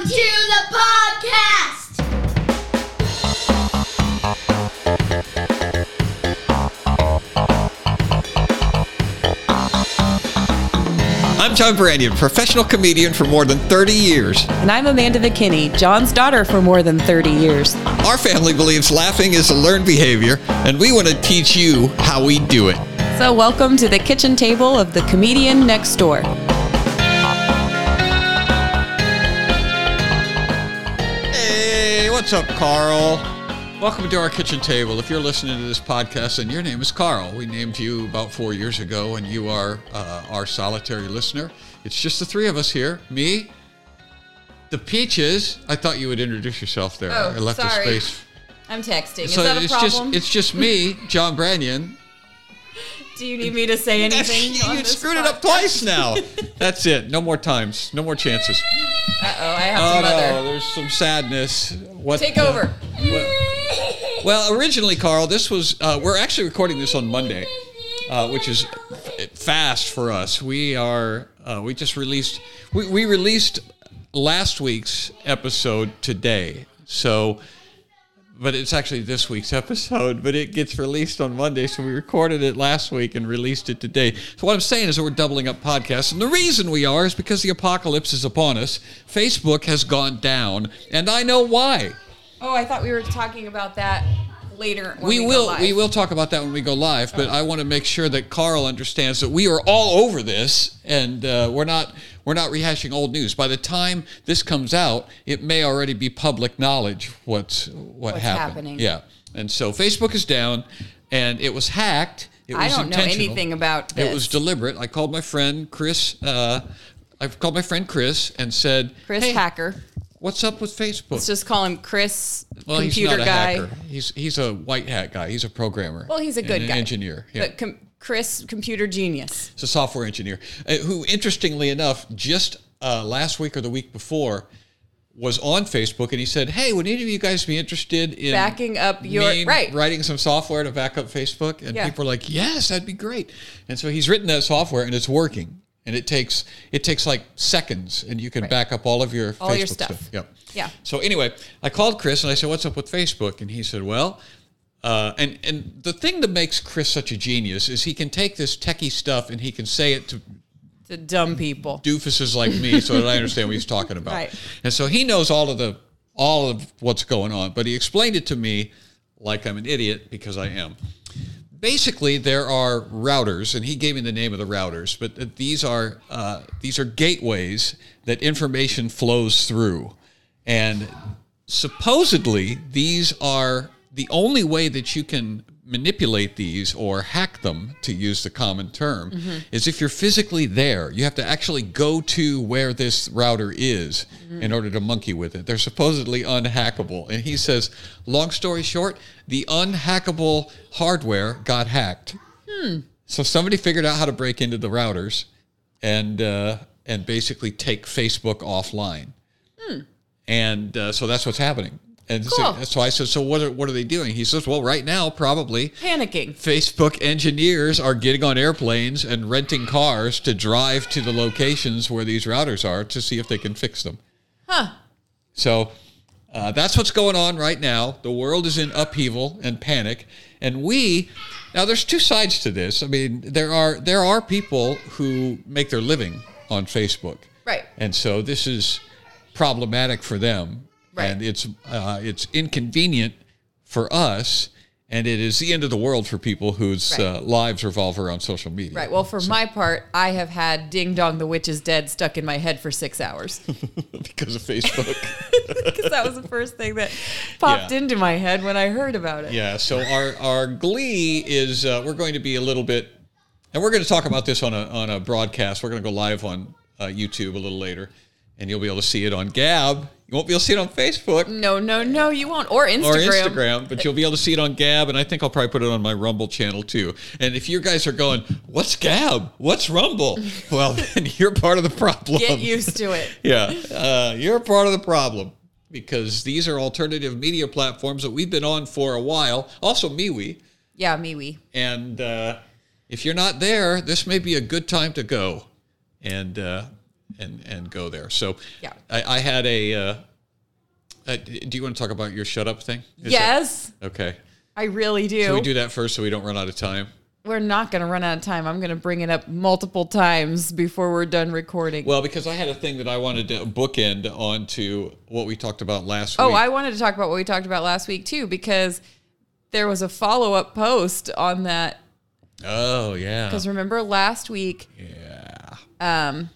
Welcome to the podcast. I'm John Branyan, professional comedian for more than 30 years. And I'm Amanda McKinney, John's daughter for more than 30 years. Our family believes laughing is a learned behavior, and we want to teach you how we do it. So, welcome to the kitchen table of the comedian next door. What's up, Carl? Welcome to our kitchen table. If you're listening to this podcast and your name is Carl, we named you about four years ago, and you are uh, our solitary listener. It's just the three of us here me, the Peaches. I thought you would introduce yourself there. Oh, I left sorry. a space. I'm texting. so it's just it's just me, John Branyan, Do you need me to say anything? you screwed it up twice now. That's it. No more times. No more chances. Uh oh, I have Oh no, there's some sadness. What? Take over. Well, originally, Carl, this was uh, we're actually recording this on Monday, uh, which is fast for us. We are uh, we just released we, we released last week's episode today, so. But it's actually this week's episode, but it gets released on Monday. So we recorded it last week and released it today. So what I'm saying is that we're doubling up podcasts. And the reason we are is because the apocalypse is upon us. Facebook has gone down, and I know why. Oh, I thought we were talking about that later. When we we, will Go live. we will talk about that when we go live but i want to make sure that carl understands that we are all over this and uh, we're not we're not rehashing old news by the time this comes out it may already be public knowledge what's what What's happened happening. yeah and so facebook is down and it was hacked it I don't know anything about it was deliberate i called my friend chris uh, i called my friend chris and said Chris hey, Hacker. what's up with facebook Let's just call him Chris, well, he's computer guy. hacker. He's he's a white hat guy. He's a programmer. Well, he's a good an guy. engineer. Yeah. But com- Chris, computer genius. He's a software engineer uh, who, interestingly enough, just uh, last week or the week before, was on Facebook and he said, "Hey, would any of you guys be interested in Backing up your- right. writing some software to back up Facebook?" And Yeah. people are like, "Yes, that'd be great." And so he's written that software and it's working. And it takes it takes like seconds, and you can back up all of your All Facebook your stuff. Yep. Yeah. So anyway, I called Chris and I said, "What's up with Facebook?" And he said, "Well." Uh, and and the thing that makes Chris such a genius is he can take this techie stuff and he can say it to To dumb people. doofuses like me so that I understand what he's talking about. Right. And so he knows all of the all of what's going on, but he explained it to me like I'm an idiot because I am. Basically, there are routers, and he gave me the name of the routers. But these are uh, these are gateways that information flows through, and supposedly these are the only way that you can manipulate these or hack them to use the common term is if you're physically there you have to actually go to where this router is in order to monkey with it. They're supposedly unhackable. And he says long story short the unhackable hardware got hacked. So somebody figured out how to break into the routers and uh, and basically take facebook offline. And uh, so that's what's happening. And so, Cool. so I said, so what are, what are they doing? He says, well, right now, probably Panicking. Facebook engineers are getting on airplanes and renting cars to drive to the locations where these routers are to see if they can fix them. Huh. So uh, that's what's going on right now. The world is in upheaval and panic, and we now there's two sides to this. I mean, there are there are people who make their living on Facebook, Right. And so this is problematic for them, Right. and it's uh, it's inconvenient for us. And it is the end of the world for people whose Right. uh, lives revolve around social media. Right. Well, for my part, I have had "Ding Dong, the Witch is Dead" stuck in my head for six hours because of Facebook. because that was the first thing that popped Yeah. into my head when I heard about it. Yeah, so our our glee is uh, we're going to be a little bit, and we're going to talk about this on a on a broadcast. We're going to go live on uh, YouTube a little later, and you'll be able to see it on Gab. You won't be able to see it on Facebook No, no, no, you won't. Or Instagram. or Instagram, but you'll be able to see it on Gab, and I think I'll probably put it on my Rumble channel too. And if you guys are going, "What's Gab? What's Rumble?" Well, then you're part of the problem. Get used to it. yeah, uh, you're part of the problem because these are alternative media platforms that we've been on for a while. Also, MeWe. Yeah, MeWe. And uh, if you're not there, this may be a good time to go. And uh, and and go there. So Yeah. I, I had a. Uh, uh, do you want to talk about your shut up thing? Is yes, that- okay. I really do. Can we do that first so we don't run out of time? We're not going to run out of time. I'm going to bring it up multiple times before we're done recording. Well, because I had a thing that I wanted to bookend onto what we talked about last oh, week. Oh, I wanted to talk about what we talked about last week too, because there was a follow up post on that. oh yeah. Because remember last week, Yeah. um,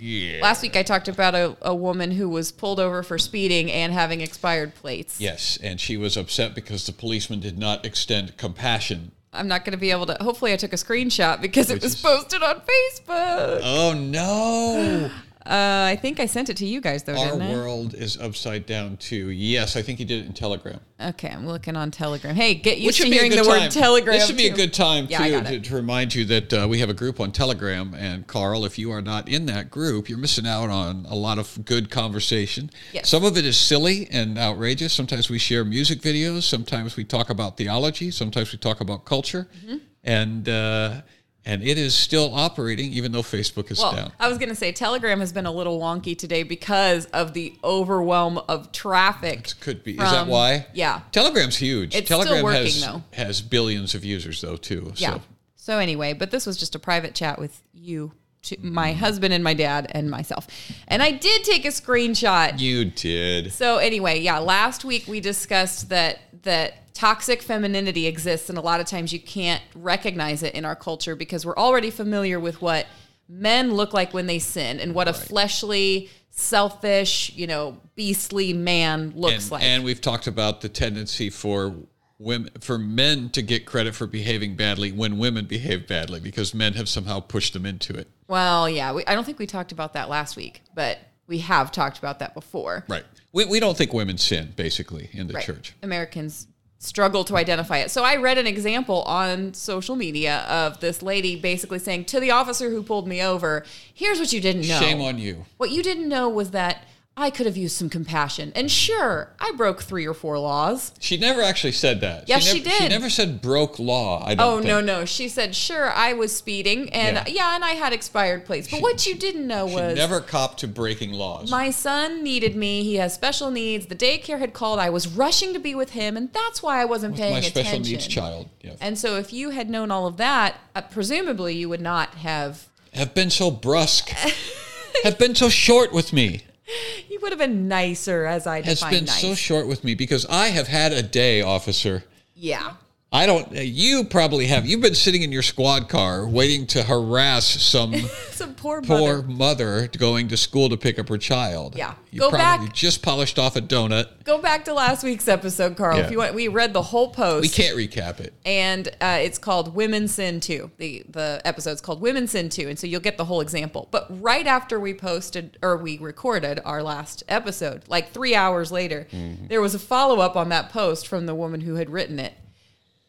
Yeah. last week I talked about a, a woman who was pulled over for speeding and having expired plates. Yes, and she was upset because the policeman did not extend compassion. I'm not going to be able to. Hopefully, I took a screenshot because it was is- posted on Facebook. Oh no! Uh, I think I sent it to you guys though, Our didn't I? world is upside down too. Yes, I think he did it in Telegram. Okay, I'm looking on Telegram. Hey, get used to hearing the good word time. Telegram. This would be a good time Yeah, too to, to remind you that uh, we have a group on Telegram. And Carl, if you are not in that group, you're missing out on a lot of good conversation. Yes. Some of it is silly and outrageous. Sometimes we share music videos. Sometimes we talk about theology. Sometimes we talk about culture. Mm-hmm. And uh, and it is still operating even though Facebook is Well, down. I was going to say Telegram has been a little wonky today because of the overwhelm of traffic. Could be. is that why? Yeah. Telegram's huge. It's still Telegram working, has, though. has billions of users though too. Yeah. So So anyway, but this was just a private chat with you, my husband and my dad and myself, and I did take a screenshot. you did. So anyway, yeah, last week we discussed that that toxic femininity exists and a lot of times you can't recognize it in our culture because we're already familiar with what men look like when they sin and what a fleshly, selfish, you know, beastly man looks and, like. and we've talked about the tendency for women for men to get credit for behaving badly when women behave badly because men have somehow pushed them into it. well, yeah, we, I don't think we talked about that last week, but we have talked about that before. Right. We, we don't think women sin basically in the Right. church. Americans struggle to identify it. So I read an example on social media of this lady basically saying to the officer who pulled me over, "Here's what you didn't know. Shame on you. What you didn't know was that I could have used some compassion. And sure, I broke 3 or 4 laws. She never actually said that. Yes, never, she did. She never said broke law. I don't Oh think. no, no. She said, "Sure, I was speeding and Yeah. yeah, and I had expired plates. But what you didn't know She was never copped to breaking laws. My son needed me. He has special needs. The daycare had called. I was rushing to be with him, and that's why I wasn't paying My attention. special needs child. Yeah. And so, if you had known all of that, uh, presumably you would not have. have been so brusque. have been so short with me. You would have been nicer, as I Has define been nice. so short with me because I have had a day, officer. yeah. I don't. You probably have. You've been sitting in your squad car waiting to harass some Some poor, poor mother. mother going to school to pick up her child. Yeah. You Go probably back. just polished off a donut. Go back to last week's episode, Carl. Yeah. If you want, we read the whole post. We can't recap it. and uh, it's called Women Sin 2. The the episode's called Women Sin 2, and so you'll get the whole example. But right after we posted or we recorded our last episode, like 3 hours later, Mm-hmm. there was a follow-up on that post from the woman who had written it.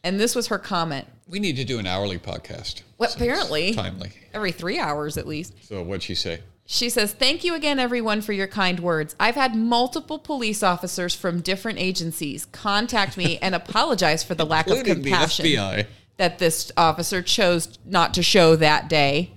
And this was her comment. We need to do an hourly podcast. Well, So apparently. timely. Every 3 hours at least. So what'd she say? She says, Thank you again, everyone, for your kind words. I've had multiple police officers from different agencies contact me and apologize for the lack of compassion that this officer chose not to show that day.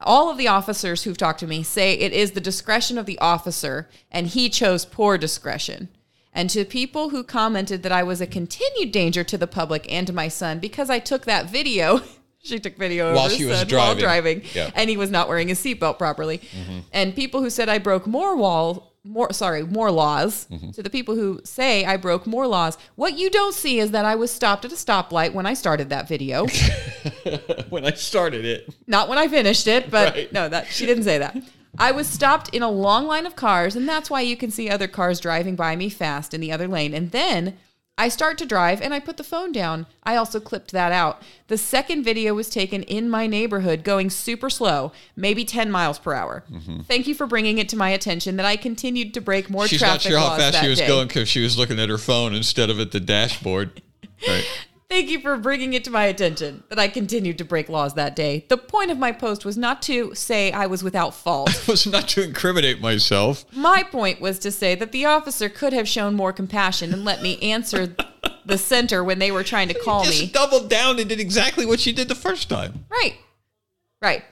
All of the officers who've talked to me say it is the discretion of the officer, and he chose poor discretion. And to people who commented that I was a continued danger to the public and to my son because I took that video. she took video While she was driving. driving, Yeah. and he was not wearing his seatbelt properly. Mm-hmm. And people who said I broke more wall, more sorry, more laws. Mm-hmm. To the people who say I broke more laws, what you don't see is that I was stopped at a stoplight when I started that video. when I started it. not when I finished it, but Right. no, that she didn't say that. I was stopped in a long line of cars, and that's why you can see other cars driving by me fast in the other lane. And then I start to drive and I put the phone down. I also clipped that out. The second video was taken in my neighborhood going super slow, maybe 10 miles per hour. Mm-hmm. Thank you for bringing it to my attention that I continued to break more She's not traffic sure how fast she was day. going because she was looking at her phone instead of at the dashboard. Right. Thank you for bringing it to my attention that I continued to break laws that day. The point of my post was not to say I was without fault. It was not to incriminate myself. My point was to say that the officer could have shown more compassion and let me answer the center when they were trying to call Just me. doubled down and did exactly what she did the first time. Right. Right.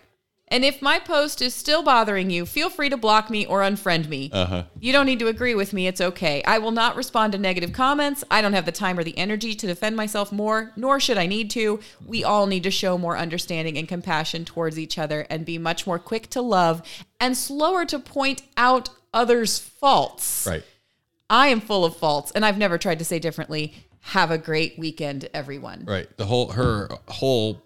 And if my post is still bothering you, feel free to block me or unfriend me. Uh-huh. You don't need to agree with me. It's okay. I will not respond to negative comments. I don't have the time or the energy to defend myself more, nor should I need to. We all need to show more understanding and compassion towards each other and be much more quick to love and slower to point out others' faults. Right. I am full of faults, and I've never tried to say differently. Have a great weekend, everyone. Right. The whole her whole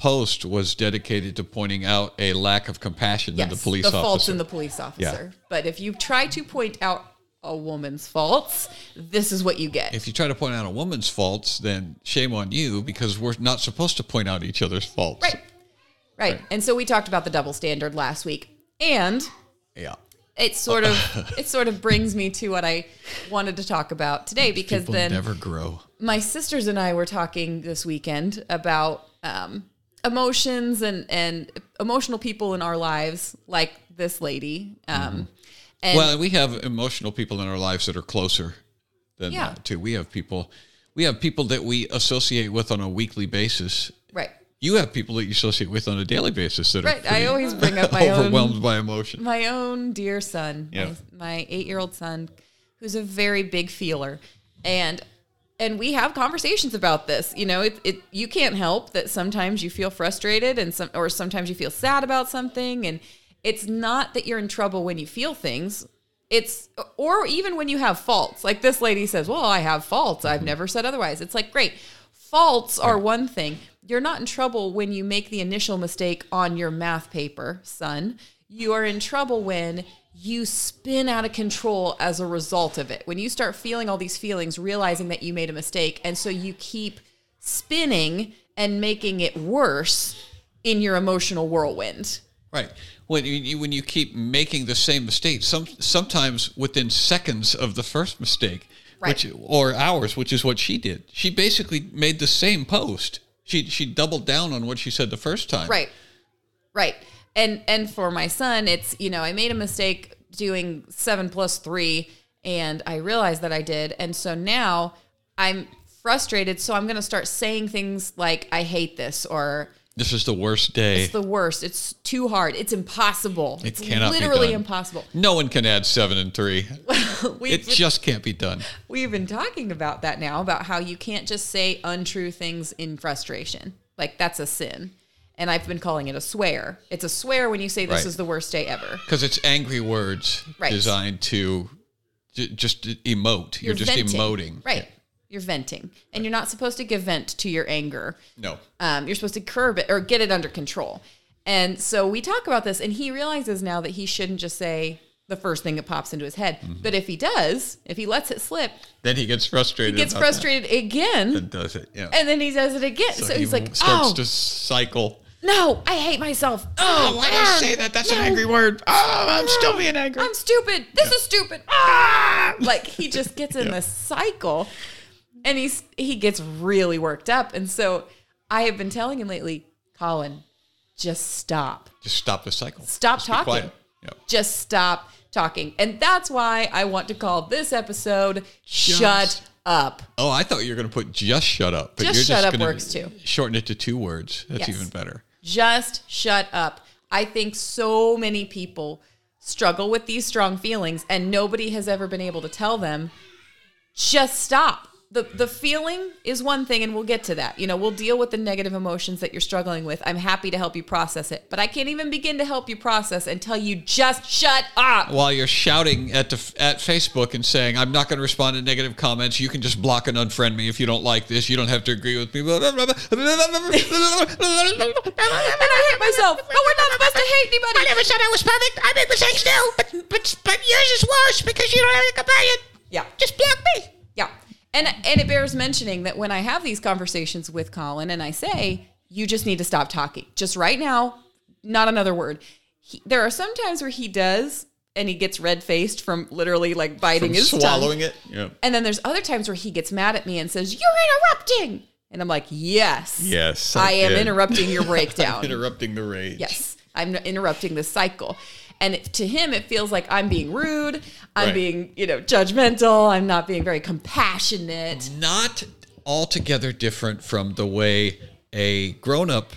post was dedicated to pointing out a lack of compassion in the police the officer. faults in the police officer. But if you try to point out a woman's faults, this is what you get. if you try to point out a woman's faults, then shame on you because we're not supposed to point out each other's faults. right. right. And so we talked about the double standard last week. And Yeah. it sort of it sort of brings me to what I wanted to talk about today because People then never grow. my sisters and I were talking this weekend about um, emotions and and emotional people in our lives, like this lady. Um, and Well, we have emotional people in our lives that are closer than Yeah. that too. We have people we have people that we associate with on a weekly basis. right, You have people that you associate with on a daily basis that right. are I always bring up my overwhelmed own by emotion. my own dear son, Yeah. my, my eight year old son, who's a very big feeler, and and we have conversations about this. You know, it, it you can't help that sometimes you feel frustrated and some or sometimes you feel sad about something, and it's not that you're in trouble when you feel things. It's or even when you have faults. Like this lady says, "Well, I have faults. I've never said otherwise." It's like, great. Faults are one thing. You're not in trouble when you make the initial mistake on your math paper, son. You are in trouble when you spin out of control as a result of it. When you start feeling all these feelings, realizing that you made a mistake, and so you keep spinning and making it worse in your emotional whirlwind. Right. When you when you keep making the same mistake, some sometimes within seconds of the first mistake, Right. which or hours, which is what she did. She basically made the same post. She she doubled down on what she said the first time. Right. Right. And and for my son, it's, you know, I made a mistake doing 7 plus 3 and I realized that I did. And so now I'm frustrated, so I'm going to start saying things like I hate this or This is the worst day. it's the worst. It's too hard. It's impossible. it's cannot be literally impossible. no one can add seven and three. It just can't be done. we've been talking about that now about how you can't just say untrue things in frustration. Like that's a sin. And I've been calling it a swear. It's a swear when you say this Right. is the worst day ever. Because it's angry words Right. designed to j- just emote. You're, just venting. emoting. Right. You're venting. And you're not supposed to give vent to your anger. No. Um, you're supposed to curb it or get it under control. And so we talk about this, and he realizes now that he shouldn't just say the first thing that pops into his head. Mm-hmm. But if he does, if he lets it slip, Then he gets frustrated. he gets about that frustrated again, and does it. Yeah. and then he does it again. So, he he's like, starts "Oh to cycle. No, I hate myself. Oh, why do you ah, say that? That's an angry word. Oh, I'm still being angry. I'm stupid. This is stupid. Ah! Like he just gets in this cycle and he's he gets really worked up. And so I have been telling him lately, Colin, just stop. Just stop the cycle. Stop Just be talking. quiet. Yeah. Just stop talking. And that's why I want to call this episode Shut Up. Oh, I thought you were going to put just shut up. But Just you're shut up works too. Shorten it to two words. That's Yes. even better. Just shut up. I think so many people struggle with these strong feelings and nobody has ever been able to tell them just stop. The the feeling is one thing and we'll get to that. You know, we'll deal with the negative emotions that you're struggling with. I'm happy to help you process it, but I can't even begin to help you process until you just shut up. While you're shouting at the, at Facebook and saying, "I'm not going to respond to negative comments. You can just block and unfriend me if you don't like this. You don't have to agree with me." And I hate myself. But we're not supposed to hate anybody. I never said I was perfect. I make mistakes too, but but but yours is worse because you don't have a companion. Yeah. Just block me. And and it bears mentioning that when I have these conversations with Colin and I say, you just need to stop talking. Just right now, not another word. He, there are some times where he does and he gets red faced from literally like biting From his swallowing tongue. it. Yeah. And then there's other times where he gets mad at me and says, You're interrupting. And I'm like, Yes. Yes, I, I am interrupting your breakdown. Interrupting the rage. Yes, I'm interrupting the cycle. And it, to him, it feels like I'm being rude. I'm Right. being, you know, judgmental. I'm not being very compassionate. Not altogether different from the way a grown-up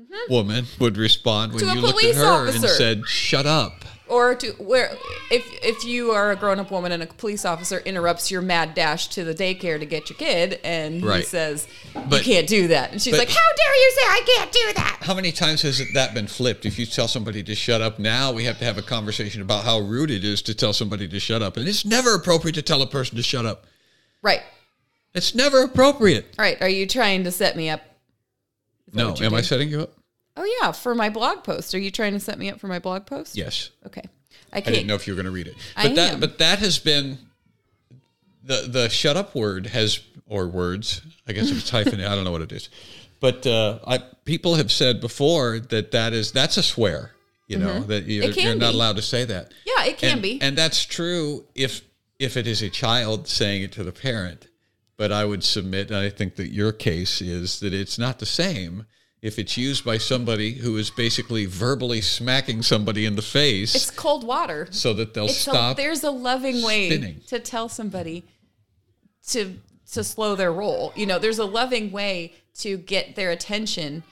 mm-hmm. woman would respond when To you looked at her officer. and said, "Shut up." Or to where if if you are a grown up woman and a police officer interrupts your mad dash to the daycare to get your kid and he Right. says But- you can't do that and she's but- like how dare you say I can't do that How many times has it- that been flipped? If you tell somebody to shut up now, we have to have a conversation about how rude it is to tell somebody to shut up. And it's never appropriate to tell a person to shut up. right It's never appropriate. right are you trying to set me up No, am I setting you up? Oh yeah for my blog post are you trying to set me up for my blog post Yes. okay I I can't didn't know if you were going to read it. I But that am. but that has been the the shut up word has or words. I guess if it's hyphenated, I don't know what it is. But uh, I people have said before that that is that's a swear. You know that you're, Mm-hmm. It can you're not allowed to say that. yeah it can and, be and that's true if if it is a child saying it to the parent. But I would submit, and I think that your case is that it's not the same if it's used by somebody who is basically verbally smacking somebody in the face it's cold water so that they'll it's a, stop. there's a loving way spinning. to tell somebody to to slow their roll you know there's a loving way to get their attention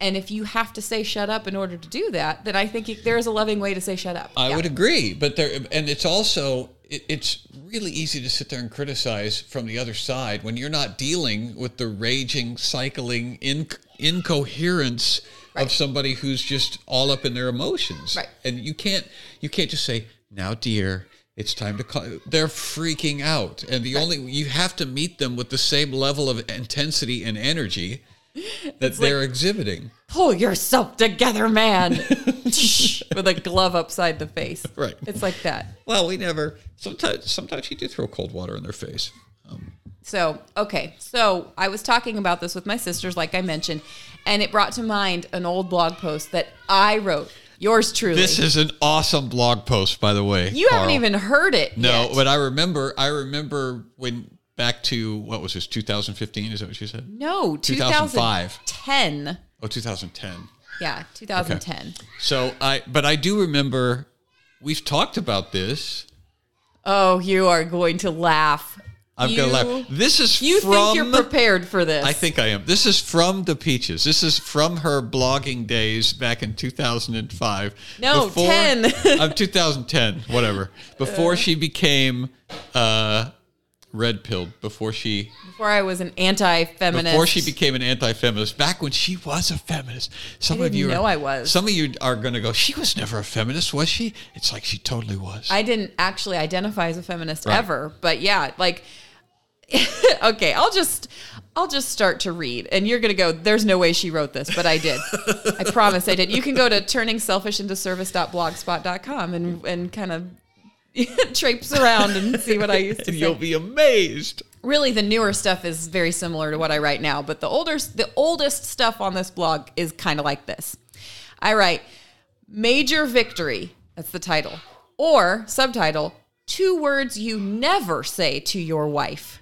and if you have to say shut up in order to do that then i think it- there's a loving way to say shut up I Yeah. would agree, but there, and it's also it, it's really easy to sit there and criticize from the other side when you're not dealing with the raging, cycling in, incoherence Right. of somebody who's just all up in their emotions. Right. And you can't you can't just say now, dear. It's time to call. They're freaking out, and the only you have to meet them with the same level of intensity and energy that they're exhibiting. pull yourself together man with a glove upside the face Right. it's like that Well, we never. Sometimes, sometimes you do throw cold water in their face. Um, so, okay. So, I was talking about this with my sisters, like I mentioned, and it brought to mind an old blog post that I wrote. Yours truly. This is an awesome blog post, by the way. you haven't even heard it. No, yet. but I remember. I remember when back to what was this? 2015? Is that what you said? no, 2005. 2010. Oh, 2010. Yeah, 2010. So I, but I do remember. We've talked about this. Oh, you are going to laugh. I'm you, gonna laugh. This is You from. think you're prepared for this? I think I am. This is from the Peaches. This is from her blogging days back in 2005. No, 10. of 2010, whatever. Before she became uh, red pilled. Before she before I was an anti-feminist. before she became an anti-feminist. Back when she was a feminist. Some of you didn't are- know I was. Some of you are going to go. She was never a feminist, was she? It's like she totally was. I didn't actually identify as a feminist Right. ever, but yeah, like okay, I'll just I'll just start to read and you're going to go there's no way she wrote this, but I did. I promise I did. You can go to turningselfishintoservice.blogspot.com and and kind of traipse around and see what I used to and say. you'll be amazed. really the newer stuff is very similar to what I write now, but the older the oldest stuff on this blog is kind of like this. I write Major Victory, that's the title, or subtitle, two words you never say to your wife.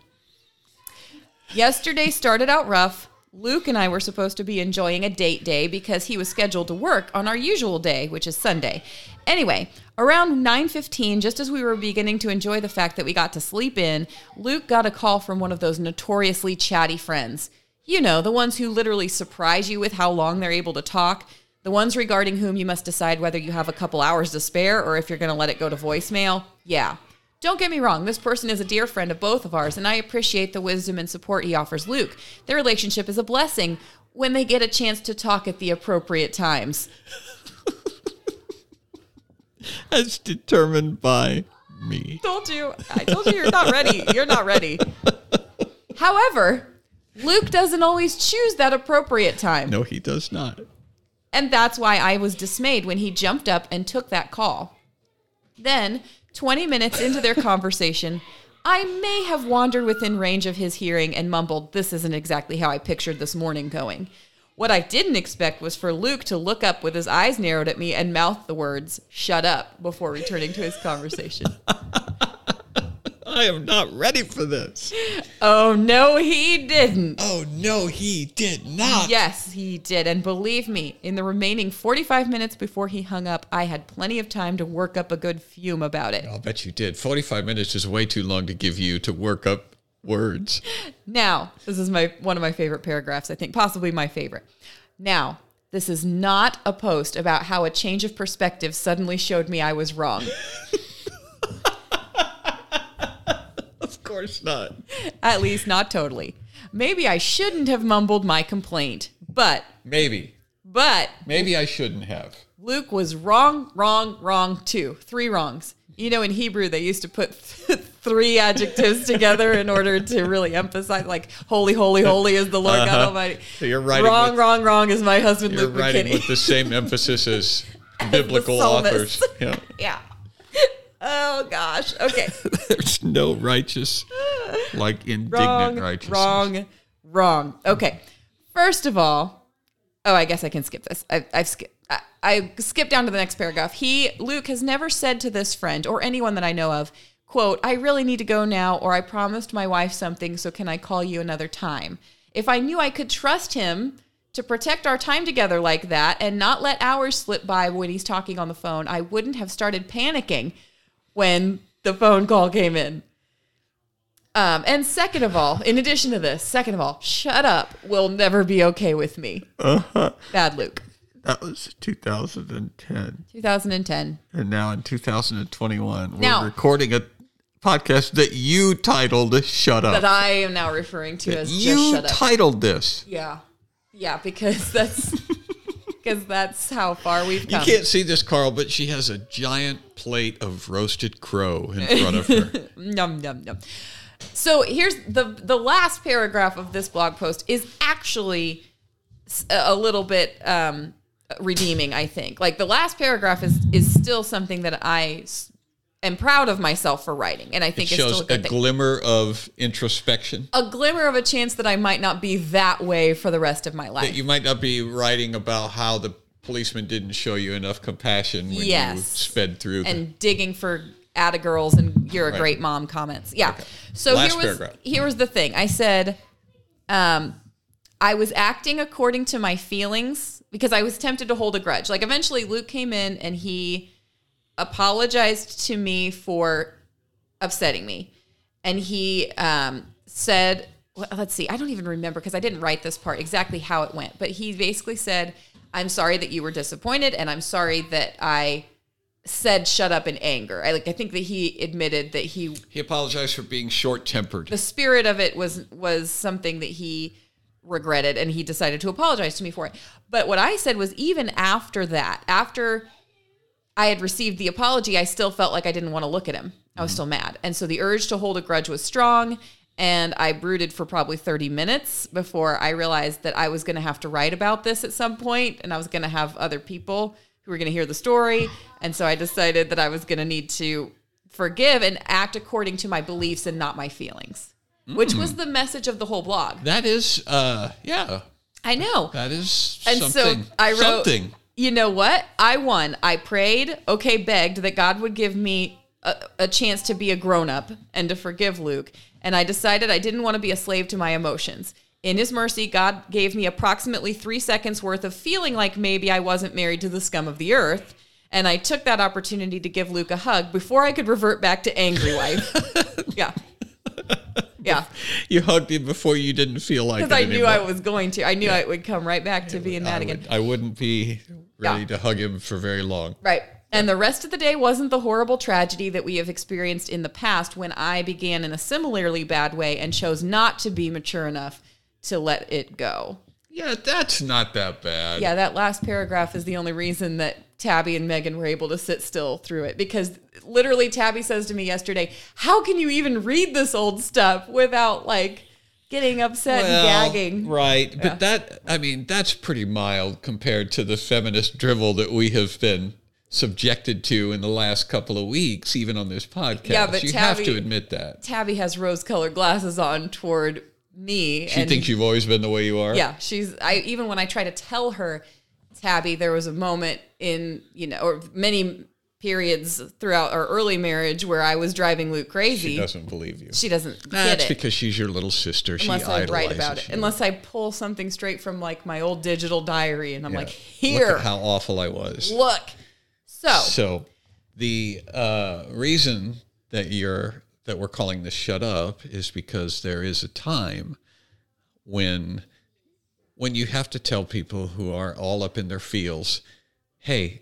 Yesterday started out rough. Luke and I were supposed to be enjoying a date day because he was scheduled to work on our usual day, which is Sunday. Anyway, around 9:15, just as we were beginning to enjoy the fact that we got to sleep in, Luke got a call from one of those notoriously chatty friends. You know, the ones who literally surprise you with how long they're able to talk, the ones regarding whom you must decide whether you have a couple hours to spare or if you're going to let it go to voicemail. Yeah. Don't get me wrong, this person is a dear friend of both of ours, and I appreciate the wisdom and support he offers Luke. Their relationship is a blessing when they get a chance to talk at the appropriate times. As determined by me. Told you. I told you you're not ready. You're not ready. However, Luke doesn't always choose that appropriate time. No, he does not. And that's why I was dismayed when he jumped up and took that call. Then, 20 minutes into their conversation, I may have wandered within range of his hearing and mumbled, This isn't exactly how I pictured this morning going. What I didn't expect was for Luke to look up with his eyes narrowed at me and mouth the words, Shut up, before returning to his conversation. I am not ready for this. oh, no, he didn't. Oh no, he did not. Yes, he did. And believe me, in the remaining 45 minutes before he hung up, I had plenty of time to work up a good fume about it. I'll bet you did. 45 minutes is way too long to give you to work up words. Now, this is my one of my favorite paragraphs, I think, possibly my favorite. Now, This is not a post about how a change of perspective suddenly showed me I was wrong. Of course not. At least not totally. Maybe I shouldn't have mumbled my complaint, but, Maybe. but Maybe I shouldn't have. Luke was wrong, wrong, wrong, too. Three wrongs. You know, in Hebrew, they used to put three adjectives together in order to really emphasize, like, holy, holy, holy is the Lord God Uh-huh. Almighty. So you're writing wrong, with- wrong, wrong is my husband, Luke. You're Luke writing McKinney. with the same emphasis as biblical authors. Yeah. yeah. Oh, gosh. Okay. There's no righteous, like indignant wrong, righteousness. wrong, wrong. Okay. First of all, oh, I guess I can skip this. I, I've skipped. I, I skipped down to the next paragraph. He, Luke, has never said to this friend or anyone that I know of, "quote I really need to go now," or "I promised my wife something, so can I call you another time?" If I knew I could trust him to protect our time together like that and not let hours slip by when he's talking on the phone, I wouldn't have started panicking when the phone call came in. Um, and second of all, in addition to this, second of all, shut up will never be okay with me. Uh-huh. Bad Luke. That was 2010. 2010. And now in 2021, we're recording a podcast that you titled Shut Up. That I am now referring to as just you shut up. titled this. yeah. Yeah, because that's because that's how far we've come. You can't see this, Carl, but she has a giant plate of roasted crow in front of her. Num num num. So here's the the last paragraph of this blog post is actually a little bit um, redeeming. I think like the last paragraph is is still something that I am proud of myself for writing, and I It think it's still shows a a thing. glimmer of introspection. a glimmer of a chance that I might not be that way for the rest of my life. That you might not be writing about how the policeman didn't show you enough compassion when you sped through. the- and digging for Atta girls and you're a Right. great mom comments. Yeah. So Last here was paragraph. here was the thing. I said, um, I was acting according to my feelings because I was tempted to hold a grudge. Like eventually Luke came in and he apologized to me for upsetting me. And he um, said, well, let's see, I don't even remember because I didn't write this part exactly how it went, but he basically said, I'm sorry that you were disappointed and I'm sorry that I said shut up in anger. I like I think that he admitted that he he apologized for being short tempered. the spirit of it was was something that he regretted and he decided to apologize to me for it. But what I said was even after that, after I had received the apology, I still felt like I didn't want to look at him. I was still mad. And so the urge to hold a grudge was strong and I brooded for probably 30 minutes before I realized that I was going to have to write about this at some point and I was going to have other people who were going to hear the story. And so I decided that I was going to need to forgive and act according to my beliefs and not my feelings, which was the message of the whole blog. that is, uh, yeah, I know. that is And something. so I wrote, something. You know what? I won. I prayed, okay, begged that God would give me a, a chance to be a grown up and to forgive Luke. And I decided I didn't want to be a slave to my emotions. In his mercy, God gave me approximately three seconds worth of feeling like maybe I wasn't married to the scum of the earth. And I took that opportunity to give Luke a hug before I could revert back to angry wife. yeah. Yeah. You hugged him before you didn't feel like it Because I knew I was going to. I knew I would come right back to being that I, again. would, I wouldn't be ready Yeah. to hug him for very long. Right. And the rest of the day wasn't the horrible tragedy that we have experienced in the past when I began in a similarly bad way and chose not to be mature enough to let it go. Yeah, that's not that bad. Yeah, that last paragraph is the only reason that Tabby and Megan were able to sit still through it because literally Tabby says to me yesterday, How can you even read this old stuff without like getting upset Well, and gagging? Right. Yeah. But that, I mean, that's pretty mild compared to the feminist drivel that we have been subjected to in the last couple of weeks, even on this podcast. Yeah, but you have to admit that. Tabby has rose colored glasses on toward me. She thinks you've always been the way you are. Yeah, she's. I even when I try to tell her, Tabby, there was a moment in you know, or many periods throughout our early marriage where I was driving Luke crazy. She doesn't believe you. She doesn't That's get it because she's your little sister. unless she I write about it. you. Unless I pull something straight from like my old digital diary, and I'm like, Look here, at how awful I was. look. So So the uh, reason that you're that we're calling this shut up is because there is a time when when you have to tell people who are all up in their feels, hey,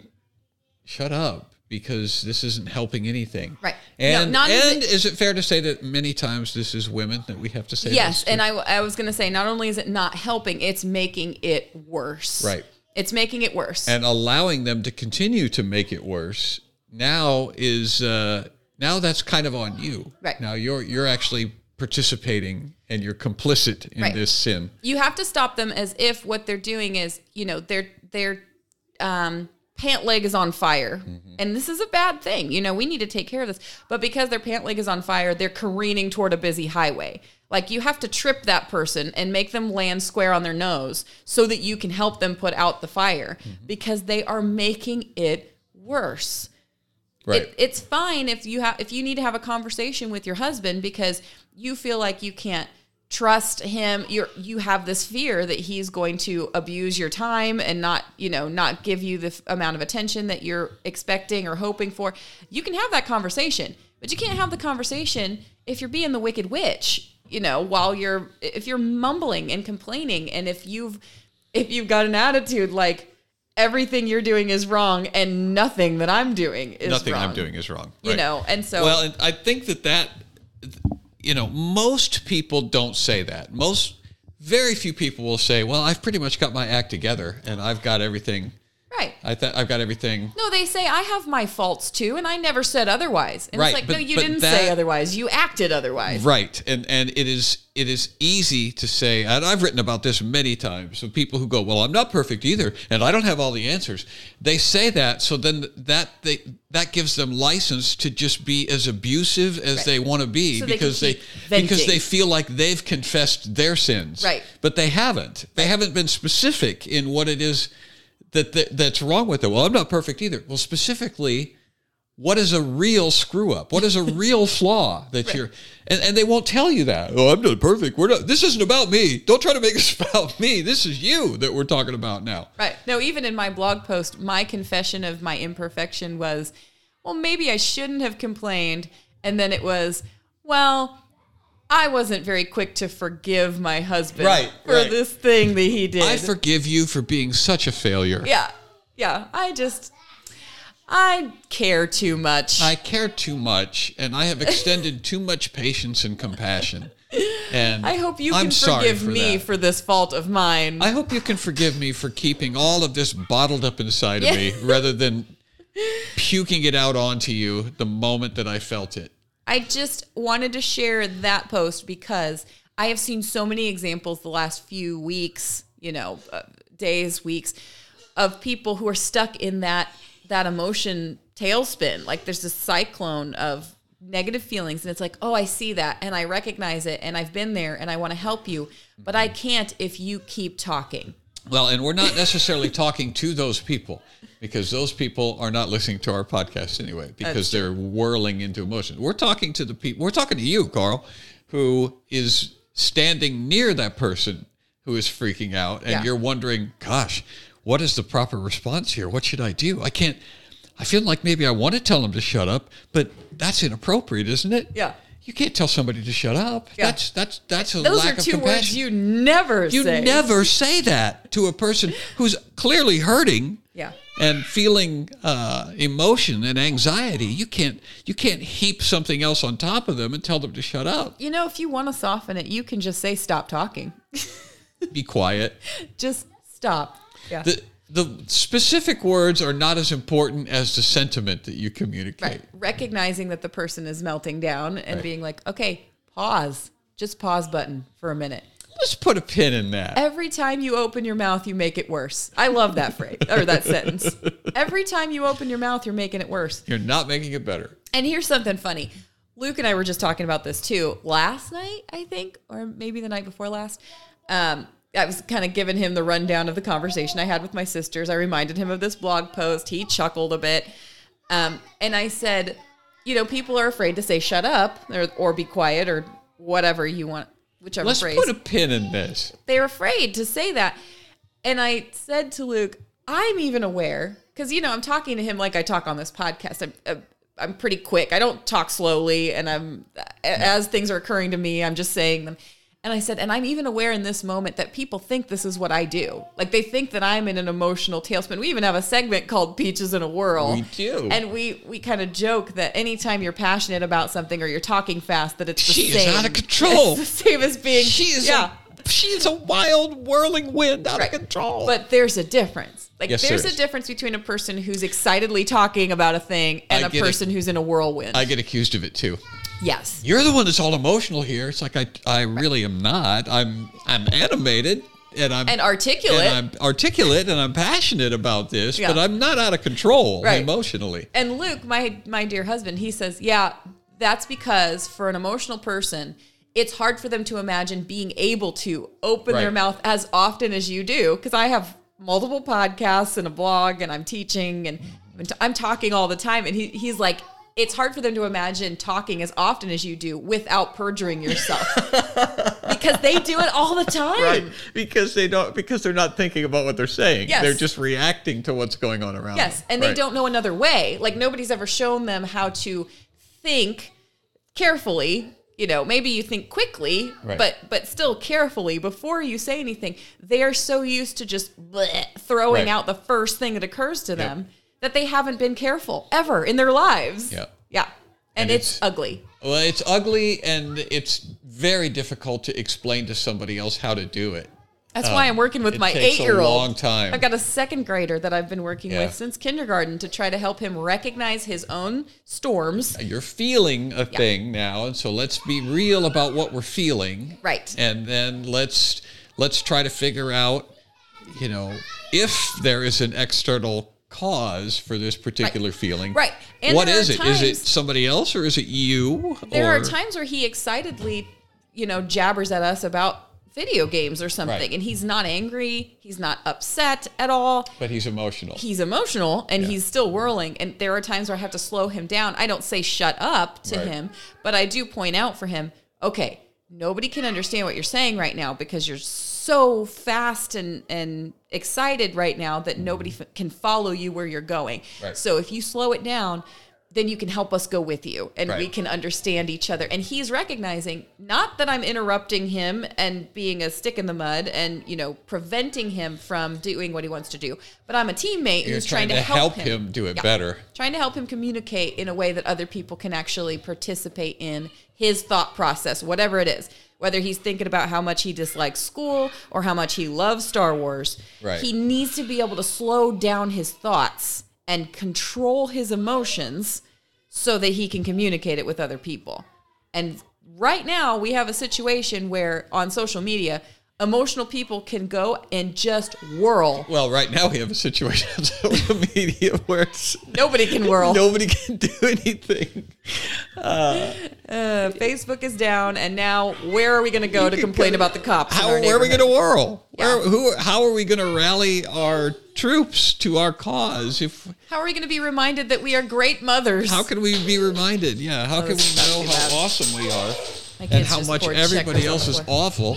shut up because this isn't helping anything. Right. No, And, not and it- is it fair to say that many times this is women that we have to say Yes, and? I, I was going to say, not only is it not helping, it's making it worse. Right. It's making it worse. and allowing them to continue to make it worse now is uh, now that's kind of on you. Right. Now you're you're actually participating and you're complicit in Right. this sin. you have to stop them as if what they're doing is, you know, their their um, pant leg is on fire, Mm-hmm. and this is a bad thing. You know, we need to take care of this. But because their pant leg is on fire, they're careening toward a busy highway. Like you have to trip that person and make them land square on their nose so that you can help them put out the fire Mm-hmm. because they are making it worse. Right. It, it's fine if you have if you need to have a conversation with your husband because you feel like you can't trust him you're you have this fear that he's going to abuse your time and not you know not give you the f- amount of attention that you're expecting or hoping for you can have that conversation but you can't have the conversation if you're being the wicked witch you know while you're if you're mumbling and complaining and if you've if you've got an attitude like everything you're doing is wrong and nothing that I'm doing is wrong. Nothing I'm doing is wrong. you know and so Well, and I think that that, you know, most people don't say that. Most, very few people will say, "Well, I've pretty much got my act together, and I've got everything. Right I th- I've got everything." no they say i have my faults too and i never said otherwise and Right, it's like but- no you didn't that- say otherwise you acted otherwise Right, and and it is it is easy to say, and I've written about this many times. So people who go, "Well, I'm not perfect either, and I don't have all the answers." They say that, so then that they that gives them license to just be as abusive as Right. they want to be So because they, keep because they feel like they've confessed their sins. Right. but they haven't. They haven't been specific in what it is that, that that's wrong with it. Well, I'm not perfect either. Well, specifically what is a real screw up? What is a real flaw that you're and, and they won't tell you that. Oh, I'm not perfect. We're not this isn't about me. Don't try to make this about me. This is you that we're talking about now. right no even in my blog post my confession of my imperfection was well maybe i shouldn't have complained and then it was well i wasn't very quick to forgive my husband Right, for right. this thing that he did I forgive you for being such a failure. yeah yeah i just i care too much I care too much and I have extended too much patience and compassion. And I hope you I'm can forgive for me that. for this fault of mine. I hope you can forgive me for keeping all of this bottled up inside of me rather than puking it out onto you the moment that I felt it. I just wanted to share that post because I have seen so many examples the last few weeks, you know, uh, days, weeks of people who are stuck in that that emotion tailspin. Like there's this cyclone of negative feelings and it's like, "Oh, I see that and I recognize it and I've been there and I want to help you, but I can't if you keep talking." Well, and we're not necessarily talking to those people because those people are not listening to our podcast anyway because they're whirling into emotion. We're talking to the people, we're talking to you, Carl, who is standing near that person who is freaking out and Yeah. you're wondering, gosh, what is the proper response here? What should I do? I can't, I feel like maybe I want to tell them to shut up, but that's inappropriate, isn't it? Yeah. You can't tell somebody to shut up. Yeah. That's that's that's a Those lack are of two compassion. words you never You say. never say that to a person who's clearly hurting Yeah. and feeling uh, emotion and anxiety. You can't you can't heap something else on top of them and tell them to shut up. You know, if you want to soften it, you can just say stop talking. Be quiet. just stop. Yeah. The the specific words are not as important as the sentiment that you communicate. Right. Recognizing that the person is melting down and Right. being like, okay, pause. Just pause button for a minute. Let's put a pin in that. Every time you open your mouth, you make it worse. I love that phrase or that sentence. Every time you open your mouth, you're making it worse. You're not making it better. And here's something funny. Luke and I were just talking about this too last night, I think, or maybe the night before last. Um, I was kind of giving him the rundown of the conversation I had with my sisters. I reminded him of this blog post. He chuckled a bit. Um, and I said, you know, people are afraid to say shut up or, or be quiet or whatever you want, whichever Let's phrase put a pin in this. they're afraid to say that. And I said to Luke, I'm even aware because you know I'm talking to him like I talk on this podcast. I'm uh, I'm pretty quick. I don't talk slowly, and I'm as things are occurring to me, I'm just saying them. And I said, and I'm even aware in this moment that people think this is what I do. Like they think that I'm in an emotional tailspin. We even have a segment called Peaches in a Whirl. We do. And we we kind of joke that anytime you're passionate about something or you're talking fast, that it's the She is same. out of control. It's the same as being She is yeah. a, she is a wild whirling wind out Right. of control. But there's a difference. Like Yes, there's there a difference between a person who's excitedly talking about a thing and I a person who's in a whirlwind. I get accused of it too. yes. You're the one that's all emotional here. It's like I I really am not. I'm I'm animated and I'm And articulate. and I'm articulate and I'm passionate about this, Yeah. but I'm not out of control Right. emotionally. And Luke, my my dear husband, he says, "Yeah, that's because for an emotional person, it's hard for them to imagine being able to open their mouth as often as you do because I have multiple podcasts and a blog and I'm teaching and I'm talking all the time and he he's like it's hard for them to imagine talking as often as you do without perjuring yourself because they do it all the time. right Because they don't because they're not thinking about what they're saying. Yes. They're just reacting to what's going on around Yes, them. and they don't know another way. Like nobody's ever shown them how to think carefully. You know, maybe you think quickly, Right. but but still carefully before you say anything. They are so used to just bleh, throwing Right. out the first thing that occurs to them that they haven't been careful ever in their lives. Yeah. yeah, and, And it's, it's- ugly. Well, it's ugly and it's very difficult to explain to somebody else how to do it. That's why I'm working with Um, my eight year old. long time. I've got a second grader that I've been working Yeah. with since kindergarten to try to help him recognize his own storms. You're feeling a thing now, and so let's be real about what we're feeling. Right. And then let's let's try to figure out, you know, if there is an external cause for this particular feeling. Right. And what is it? Is it somebody else or is it you? There or, are times where he excitedly, you know, jabbers at us about video games or something, Right. and he's not angry, he's not upset at all. but he's emotional. He's emotional and Yeah. he's still whirling. And there are times where I have to slow him down. I don't say shut up to Right. him, but I do point out for him, okay, nobody can understand what you're saying right now because you're so fast and, and excited right now that nobody mm-hmm. f- can follow you where you're going. Right. So if you slow it down, then you can help us go with you and we can understand each other. And he's recognizing not that I'm interrupting him and being a stick in the mud and, you know, preventing him from doing what he wants to do, but I'm a teammate You're who's trying, to help, him. do it Yeah. better. Trying to help him communicate in a way that other people can actually participate in his thought process, whatever it is. Whether he's thinking about how much he dislikes school or how much he loves Star Wars, Right. he needs to be able to slow down his thoughts and control his emotions so that he can communicate it with other people. And right now, we have a situation where on social media, emotional people can go and just whirl. Well, right now we have a situation on social media where it's, Nobody can whirl. nobody can do anything. Uh, Facebook is down, and now where are we going to go to complain about the cops? How, where are we going to whirl? Where, Yeah. who, how are we going to rally our troops to our cause? If How are we going to be reminded that we are great mothers? how can we be reminded? Yeah, how can we know how bad. awesome we are and how much everybody else is awful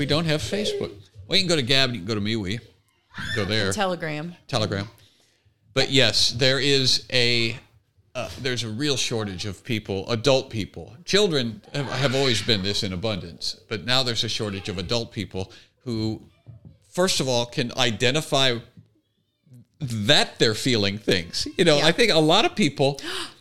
we don't have Facebook? Well, you can go to Gab and you can go to MeWe. Go there. Telegram. Telegram. But yes, there is a uh, there's a real shortage of people, adult people. Children have, have always been this in abundance, but now there's a shortage of adult people who, first of all, can identify that they're feeling things. You know, Yeah. I think a lot of people.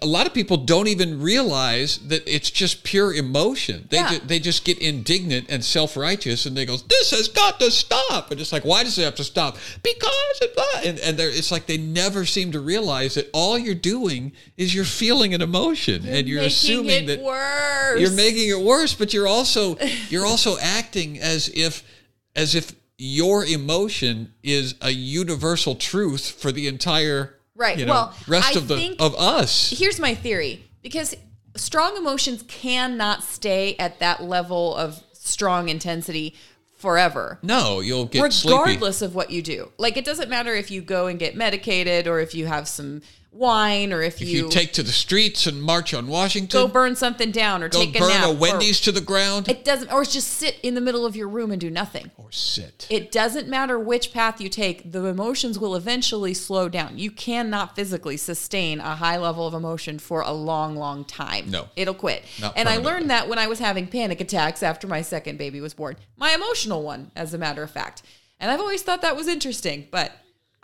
A lot of people don't even realize that it's just pure emotion. They Yeah. ju- they just get indignant and self righteous, and they go, "This has got to stop." And it's like, why does it have to stop? Because it, blah." and and it's like they never seem to realize that all you're doing is you're feeling an emotion, and you're Making assuming it that worse. you're making it worse. But you're also you're also acting as if as if your emotion is a universal truth for the entire Right. you know, Well, rest I of the think- of us. Here's my theory because strong emotions cannot stay at that level of strong intensity forever. No, you'll get sleepy. regardless of what you do. Like it doesn't matter if you go and get medicated or if you have some wine or if, If you, take to the streets and march on Washington, go burn something down or take a burn nap a Wendy's to the ground, it doesn't or just sit in the middle of your room and do nothing. Or sit. it doesn't matter which path you take the emotions will eventually slow down. You cannot physically sustain a high level of emotion for a long long time. No. it'll quit. Not and i learned that when i was having panic attacks after my second baby was born. My emotional one as a matter of fact. And i've always thought that was interesting but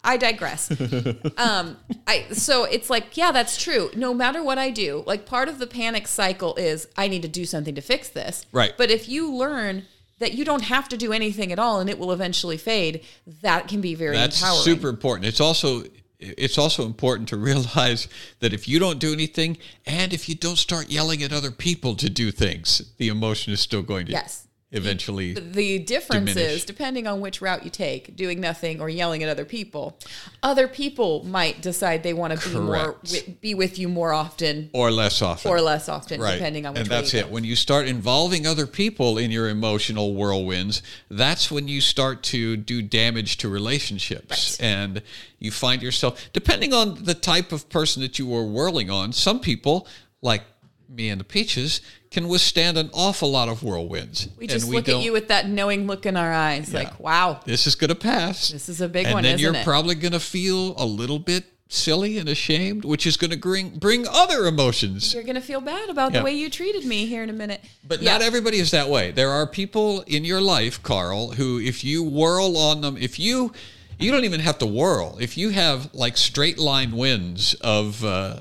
I digress. um, I so it's like, yeah, that's true. No matter what I do, like part of the panic cycle is I need to do something to fix this. Right. But if you learn that you don't have to do anything at all and it will eventually fade, that can be very That's empowering. super important. It's also it's also important to realize that if you don't do anything and if you don't start yelling at other people to do things, the emotion is still going to Yes. Eventually the difference diminish. is depending on which route you take, doing nothing or yelling at other people. Other people might decide they want to be more be with you more often or less often. or less often, Right. depending on which and that's it. go. When you start involving other people in your emotional whirlwinds, that's when you start to do damage to relationships. Right. And you find yourself, depending on the type of person that you are whirling on, some people, like me and the Peaches, can withstand an awful lot of whirlwinds. We just and look at you with that knowing look in our eyes, like, wow, this is going to pass. this is a big and one, then isn't you're it? probably going to feel a little bit silly and ashamed, which is going to bring bring other emotions. you're gonna feel bad about Yeah. the way you treated me here in a minute. But Yeah. not everybody is that way. There are people in your life, Carl, who if you whirl on them, if you you don't even have to whirl. If you have like straight line winds of uh,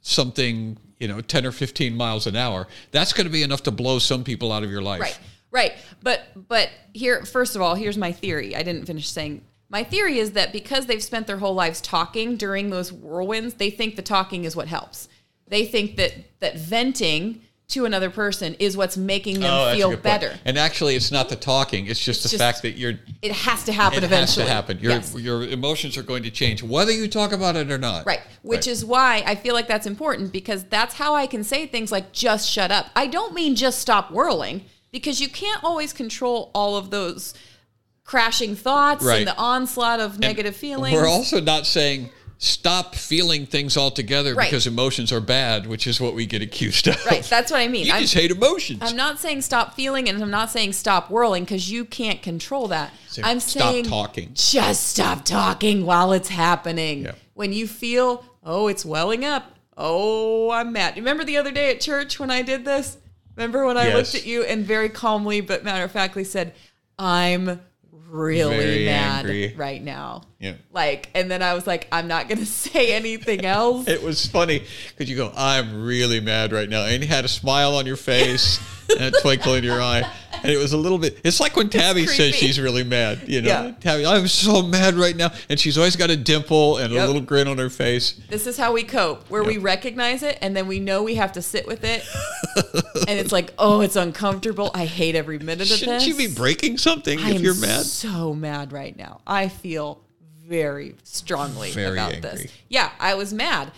something, you know, 10 or 15 miles an hour, that's going to be enough to blow some people out of your life. Right. Right. But but here first of all, here's my theory. I didn't finish saying my theory is that because they've spent their whole lives talking during those whirlwinds, they think the talking is what helps. They think that that venting to another person is what's making them Oh, feel good point. better. And actually, it's not the talking; it's just the just- fact that you're. It has to happen It has eventually. to happen. Your Yes. your emotions are going to change, whether you talk about it or not. Right. Which is why I feel like that's important because that's how I can say things like just shut up. I don't mean just stop whirling because you can't always control all of those crashing thoughts Right. and the onslaught of negative feelings. We're also not saying stop feeling things altogether Right. because emotions are bad, which is what we get accused of. right. That's what I mean. You I'm, just hate emotions. I'm not saying stop feeling and I'm not saying stop whirling because you can't control that. So I'm stop saying talking. just stop talking while it's happening. Yeah. When you feel, oh, it's welling up. Oh, I'm mad. Remember the other day at church when I did this? Remember when I Yes. looked at you and very calmly but matter of factly said, I'm really Very mad angry. right now. Yeah. Like, and then I was like, I'm not going to say anything else. It was funny because you go, I'm really mad right now. And you had a smile on your face and a twinkle in your eye. And it was a little bit, it's like when Tabby says she's really mad. You know, Yeah. Tabby, I'm so mad right now. And she's always got a dimple and a little grin on her face. This is how we cope, where we recognize it and then we know we have to sit with it. and it's like, oh, it's uncomfortable. I hate every minute of Shouldn't this. you be breaking something I if you're mad? so mad right now. I feel very strongly Very about angry. this. Yeah, I was mad.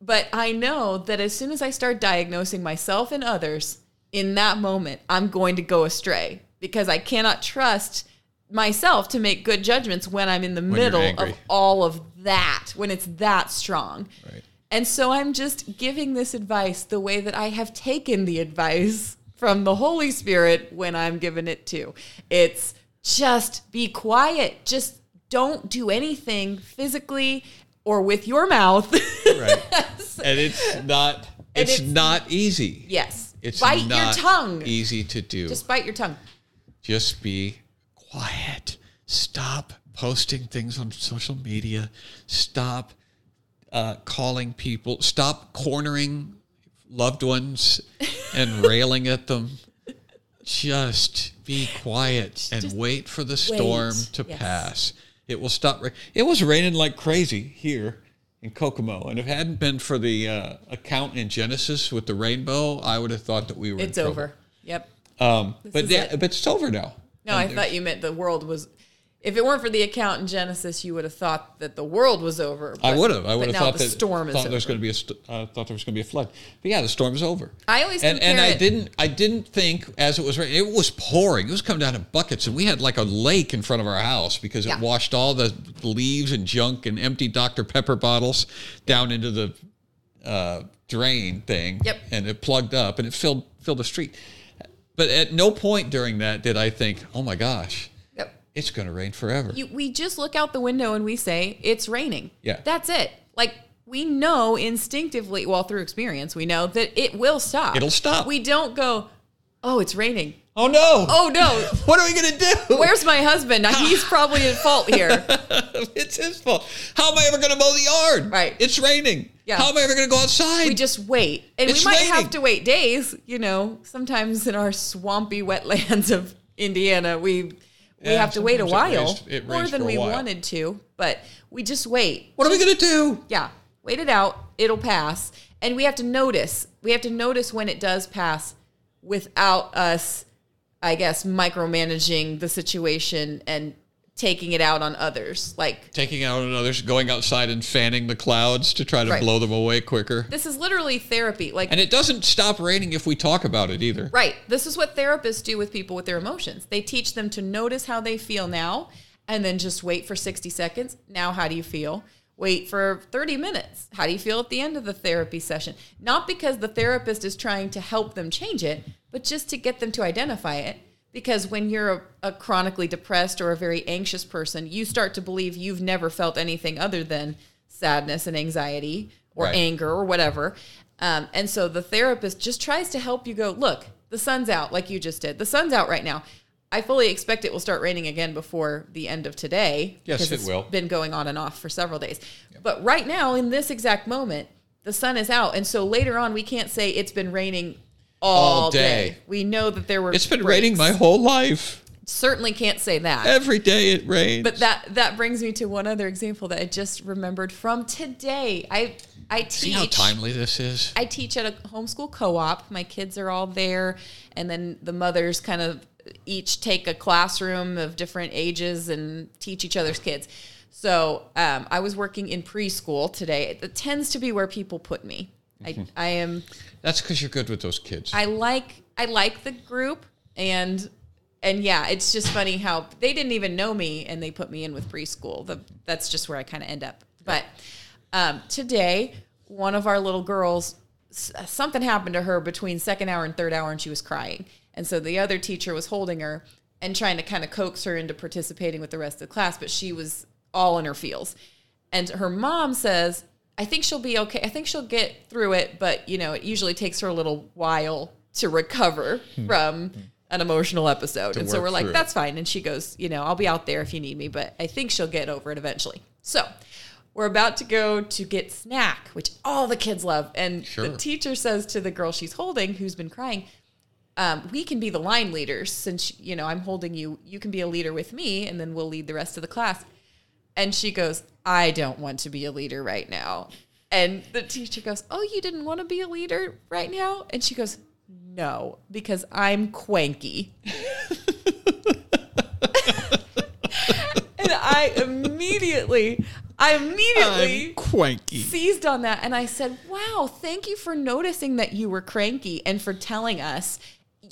But I know that as soon as I start diagnosing myself and others in that moment, I'm going to go astray because I cannot trust myself to make good judgments when I'm in the you're middle of all of that, when it's that strong. Right. And so I'm just giving this advice the way that I have taken the advice from the Holy Spirit when I'm giving it to. It's just be quiet. Just don't do anything physically or with your mouth. Right. and it's not, it's, it's- not easy. yes. It's Bite your tongue. easy to do. Just bite your tongue. just be quiet. Stop posting things on social media. Stop uh, calling people. Stop cornering loved ones and railing at them. Just be quiet and Just wait for the storm wait. to Yes. pass. It will stop. Ra- it was raining like crazy here in Kokomo, and if it hadn't been for the uh, account in Genesis with the rainbow, I would have thought that we were. It's over. Yep. Um, but yeah, but it's over now. No, And I thought you meant the world was. If it weren't for the account in Genesis, you would have thought that the world was over. I would have. I would have thought the that storm is thought over. there was going to be a st- uh, thought there was going to be a flood. But yeah, the storm's over. I always and and I didn't I didn't think as it was raining. It was pouring. It was coming down in buckets, and we had like a lake in front of our house because it Yeah. washed all the leaves and junk and empty Dr Pepper bottles down into the uh, drain thing. Yep. And it plugged up and it filled filled the street. But at no point during that did I think, oh my gosh. It's going to rain forever. You, we just look out the window and we say it's raining. Yeah. That's it. Like we know instinctively, well, through experience, we know that it will stop. It'll stop. We don't go, oh, it's raining. oh no! Oh no, what are we going to do? where's my husband? He's probably at fault here. it's his fault. How am I ever going to mow the yard? Right. It's raining. Yeah. How am I ever going to go outside? We just wait. And It's we might raining. have to wait days, you know, sometimes in our swampy wetlands of Indiana, we we Yeah, have to wait a while more than we while. wanted to, but we just wait. what are we going to do? Yeah, wait it out. It'll pass. And we have to notice. We have to notice when it does pass without us, I guess, micromanaging the situation and taking it out on others. Like, Taking out on others, going outside and fanning the clouds to try to Right. blow them away quicker. this is literally therapy. Like, And it doesn't stop raining if we talk about it either. Right. This is what therapists do with people with their emotions. They teach them to notice how they feel now and then just wait for 60 seconds. Now, how do you feel? Wait for 30 minutes. How do you feel at the end of the therapy session? Not because the therapist is trying to help them change it, but just to get them to identify it. Because when you're a, a chronically depressed or a very anxious person, you start to believe you've never felt anything other than sadness and anxiety or Right. anger or whatever. Um, and so the therapist just tries to help you go, look, the sun's out, like you just did. The sun's out right now. I fully expect it will start raining again before the end of today. Yes, it it's will. Been going on and off for several days. But right now, in this exact moment, the sun is out, and so later on, we can't say it's been raining all, All day. We know that there were. It's been breaks. raining my whole life. Certainly can't say that. Every day it rains. But that that brings me to one other example that I just remembered from today. I I teach. See how timely this is? I teach at a homeschool co-op. My kids are all there, and then the mothers kind of each take a classroom of different ages and teach each other's kids. So um, I was working in preschool today. It tends to be where people put me. I, I am. That's because you're good with those kids. I like. I like the group, and and yeah, it's just funny how they didn't even know me, and they put me in with preschool. The, that's just where I kind of end up. But um, today, one of our little girls, something happened to her between second hour and third hour, and she was crying. And so the other teacher was holding her and trying to kind of coax her into participating with the rest of the class, but she was all in her feels. And her mom says, I think she'll be okay. I think she'll get through it, but you know, it usually takes her a little while to recover from an emotional episode. and so we're like, through it. that's fine. And she goes, you know, I'll be out there if you need me, but I think she'll get over it eventually. So we're about to go to get snack, which all the kids love. And Sure. the teacher says to the girl she's holding, who's been crying, um, we can be the line leaders since you know I'm holding you. You can be a leader with me, and then we'll lead the rest of the class. And she goes, I don't want to be a leader right now. And the teacher goes, Oh, you didn't want to be a leader right now? And she goes, No, because I'm quanky. and I immediately, I immediately quanky. seized on that and I said, "Wow, thank you for noticing that you were cranky and for telling us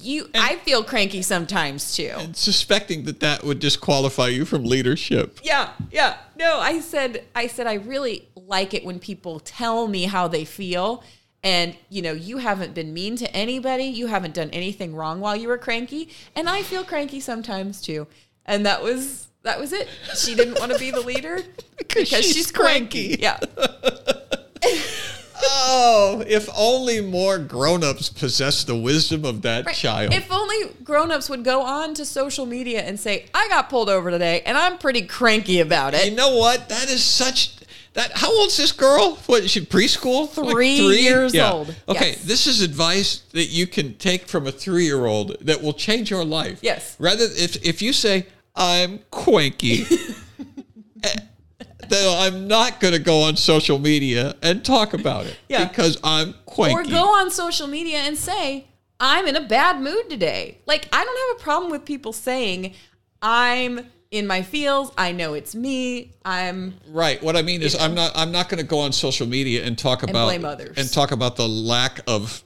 you I feel cranky sometimes too." And suspecting that that would disqualify you from leadership. yeah, yeah. No, I said I said I really like it when people tell me how they feel and you know, you haven't been mean to anybody, you haven't done anything wrong while you were cranky, and I feel cranky sometimes too. And that was that was it. She didn't want to be the leader Because she's cranky. Yeah. Oh, if only more grown-ups possessed the wisdom of that Right. child. If only grown-ups would go on to social media and say, "I got pulled over today, and I'm pretty cranky about it." you know what? That is such that how old's this girl? What is she preschool? Three years old. Okay, Yes. this is advice that you can take from a three-year-old that will change your life. Yes. Rather if if you say, I'm quanky, eh, then I'm not gonna go on social media and talk about it. Yeah. Because I'm quanky. Or go on social media and say, "I'm in a bad mood today." Like, I don't have a problem with people saying, "I'm in my feels. I know it's me. I'm Right. What I mean is, I'm not. I'm not going to go on social media and talk about blame others. and talk about the lack of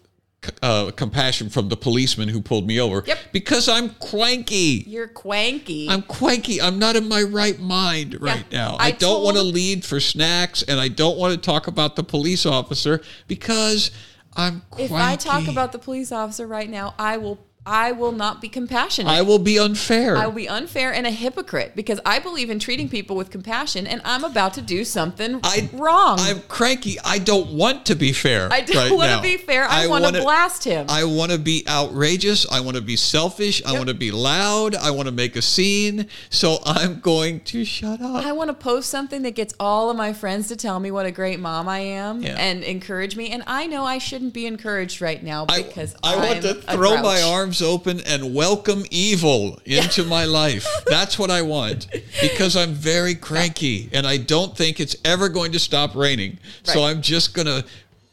uh, compassion from the policeman who pulled me over. Yep. Because I'm cranky. you're quanky. I'm quanky. I'm not in my right mind right now. I, I don't want to lead for snacks, and I don't want to talk about the police officer because I'm quanky. if I talk about the police officer right now, I will I will not be compassionate. I will be unfair. I will be unfair and a hypocrite because I believe in treating people with compassion, and I'm about to do something I, wrong. I'm cranky. I don't want to be fair. I don't right want now. to be fair. I, want to blast him. I want to be outrageous. I want to be selfish. I want to be loud. I want to make a scene. So I'm going to shut up. I want to post something that gets all of my friends to tell me what a great mom I am Yeah. and encourage me. And I know I shouldn't be encouraged right now because I I'm want to throw my grouch. Arms open and welcome evil into my life. That's what I want because I'm very cranky and I don't think it's ever going to stop raining. So I'm just going to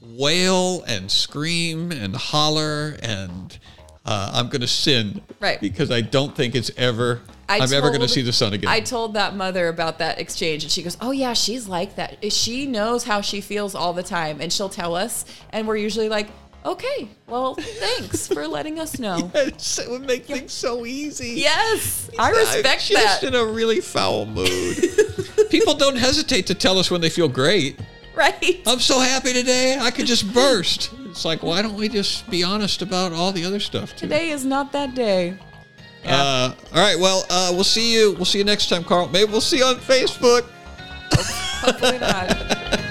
wail and scream and holler and uh, I'm going to sin. Right. Because I don't think it's ever, I I'm ever going to see the sun again. I told that mother about that exchange, and she goes, "Oh yeah, she's like that. She knows how she feels all the time, and she'll tell us, and we're usually like." Okay, well, thanks for letting us know. It's- it would make things so easy. Yes, I respect I'm respect just that. in a really foul mood. People don't hesitate to tell us when they feel great. Right? I'm so happy today, I could just burst. It's like, why don't we just be honest about all the other stuff too? Today is not that day. Yeah. Uh, all right, well, uh, we'll see you. We'll see you next time, Carl. Maybe we'll see you on Facebook. Hopefully not.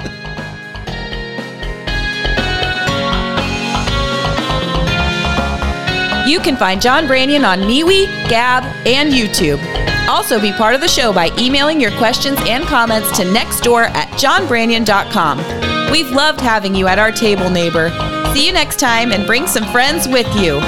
You can find John Branyan on MeWe, Gab, and YouTube. Also, be part of the show by emailing your questions and comments to nextdoor at johnbranyan.com. We've loved having you at our table, neighbor. See you next time and bring some friends with you.